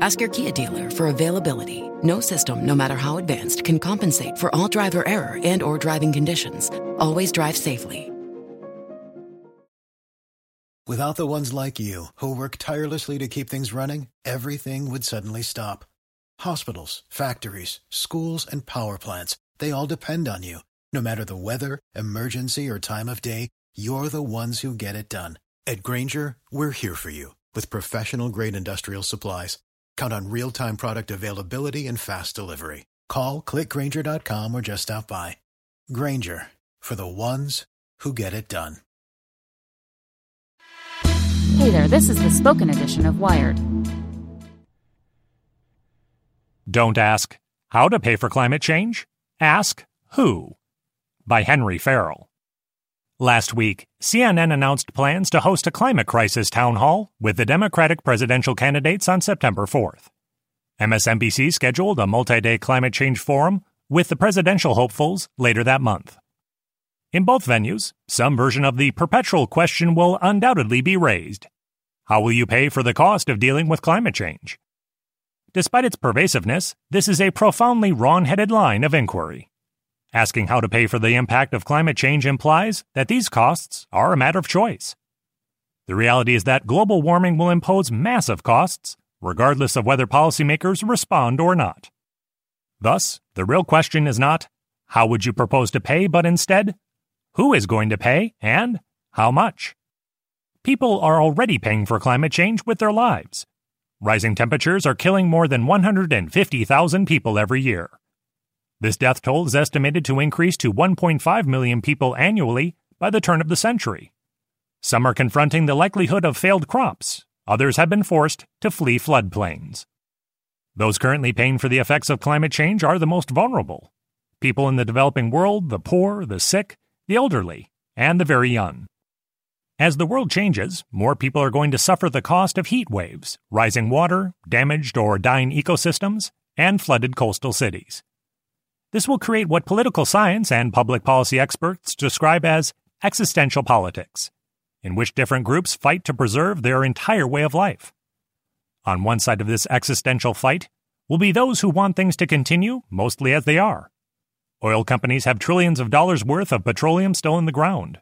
Ask your Kia dealer for availability. No system, no matter how advanced, can compensate for all driver error and or driving conditions. Always drive safely. Without the ones like you, who work tirelessly to keep things running, everything would suddenly stop. Hospitals, factories, schools, and power plants, they all depend on you. No matter the weather, emergency, or time of day, you're the ones who get it done. At Grainger, we're here for you with professional grade industrial supplies. Count on real time product availability and fast delivery. Call clickgrainger.com or just stop by. Grainger for the ones who get it done. Hey there, this is the spoken edition of Wired. Don't ask how to pay for climate change, ask who by Henry Farrell. Last week, CNN announced plans to host a climate crisis town hall with the Democratic presidential candidates on September 4th. MSNBC scheduled a multi day climate change forum with the presidential hopefuls later that month. In both venues, some version of the perpetual question will undoubtedly be raised How will you pay for the cost of dealing with climate change? Despite its pervasiveness, this is a profoundly wrong headed line of inquiry. Asking how to pay for the impact of climate change implies that these costs are a matter of choice. The reality is that global warming will impose massive costs, regardless of whether policymakers respond or not. Thus, the real question is not, how would you propose to pay, but instead, who is going to pay and how much? People are already paying for climate change with their lives. Rising temperatures are killing more than 150,000 people every year. This death toll is estimated to increase to 1.5 million people annually by the turn of the century. Some are confronting the likelihood of failed crops, others have been forced to flee floodplains. Those currently paying for the effects of climate change are the most vulnerable people in the developing world, the poor, the sick, the elderly, and the very young. As the world changes, more people are going to suffer the cost of heat waves, rising water, damaged or dying ecosystems, and flooded coastal cities. This will create what political science and public policy experts describe as existential politics, in which different groups fight to preserve their entire way of life. On one side of this existential fight will be those who want things to continue mostly as they are. Oil companies have trillions of dollars worth of petroleum still in the ground.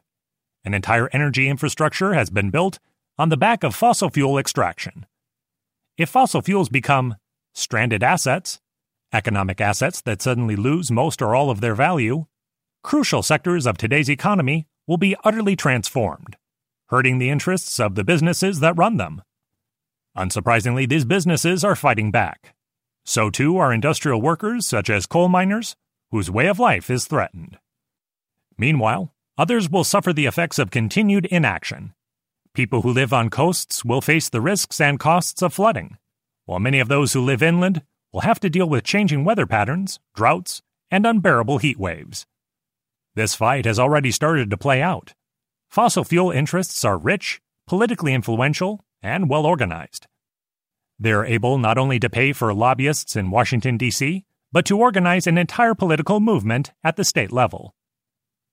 An entire energy infrastructure has been built on the back of fossil fuel extraction. If fossil fuels become stranded assets, economic assets that suddenly lose most or all of their value, crucial sectors of today's economy will be utterly transformed, hurting the interests of the businesses that run them. Unsurprisingly, these businesses are fighting back. So too are industrial workers such as coal miners, whose way of life is threatened. Meanwhile, others will suffer the effects of continued inaction. People who live on coasts will face the risks and costs of flooding, while many of those who live inland will have to deal with changing weather patterns, droughts, and unbearable heat waves. This fight has already started to play out. Fossil fuel interests are rich, politically influential, and well organized. They're able not only to pay for lobbyists in Washington, D.C., but to organize an entire political movement at the state level.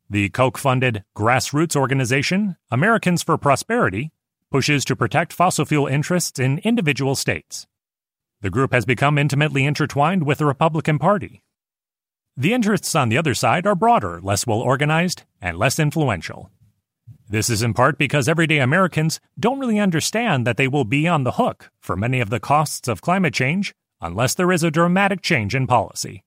The Koch funded grassroots organization, Americans for Prosperity, pushes to protect fossil fuel interests in individual states. The group has become intimately intertwined with the Republican Party. The interests on the other side are broader, less well organized, and less influential. This is in part because everyday Americans don't really understand that they will be on the hook for many of the costs of climate change unless there is a dramatic change in policy.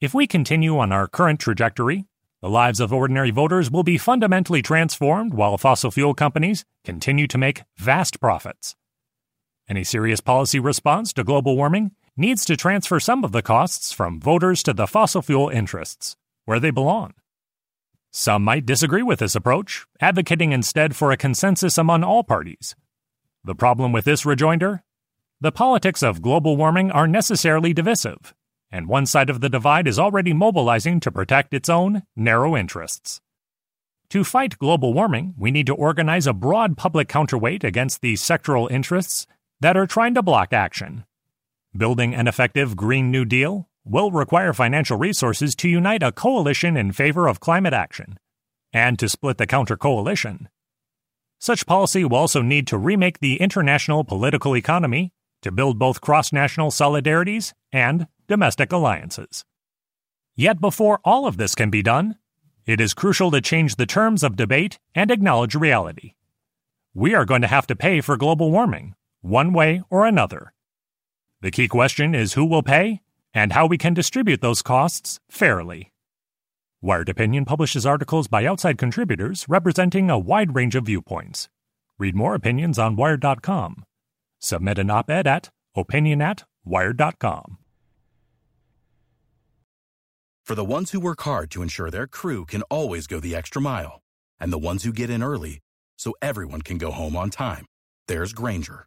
If we continue on our current trajectory, the lives of ordinary voters will be fundamentally transformed while fossil fuel companies continue to make vast profits. Any serious policy response to global warming needs to transfer some of the costs from voters to the fossil fuel interests, where they belong. Some might disagree with this approach, advocating instead for a consensus among all parties. The problem with this rejoinder? The politics of global warming are necessarily divisive, and one side of the divide is already mobilizing to protect its own narrow interests. To fight global warming, we need to organize a broad public counterweight against the sectoral interests that are trying to block action. Building an effective Green New Deal will require financial resources to unite a coalition in favor of climate action and to split the counter coalition. Such policy will also need to remake the international political economy to build both cross national solidarities and domestic alliances. Yet before all of this can be done, it is crucial to change the terms of debate and acknowledge reality. We are going to have to pay for global warming, one way or another. The key question is who will pay and how we can distribute those costs fairly. Wired Opinion publishes articles by outside contributors representing a wide range of viewpoints. Read more opinions on Wired.com. Submit an op ed at opinion at Wired.com. For the ones who work hard to ensure their crew can always go the extra mile, and the ones who get in early so everyone can go home on time, there's Grainger,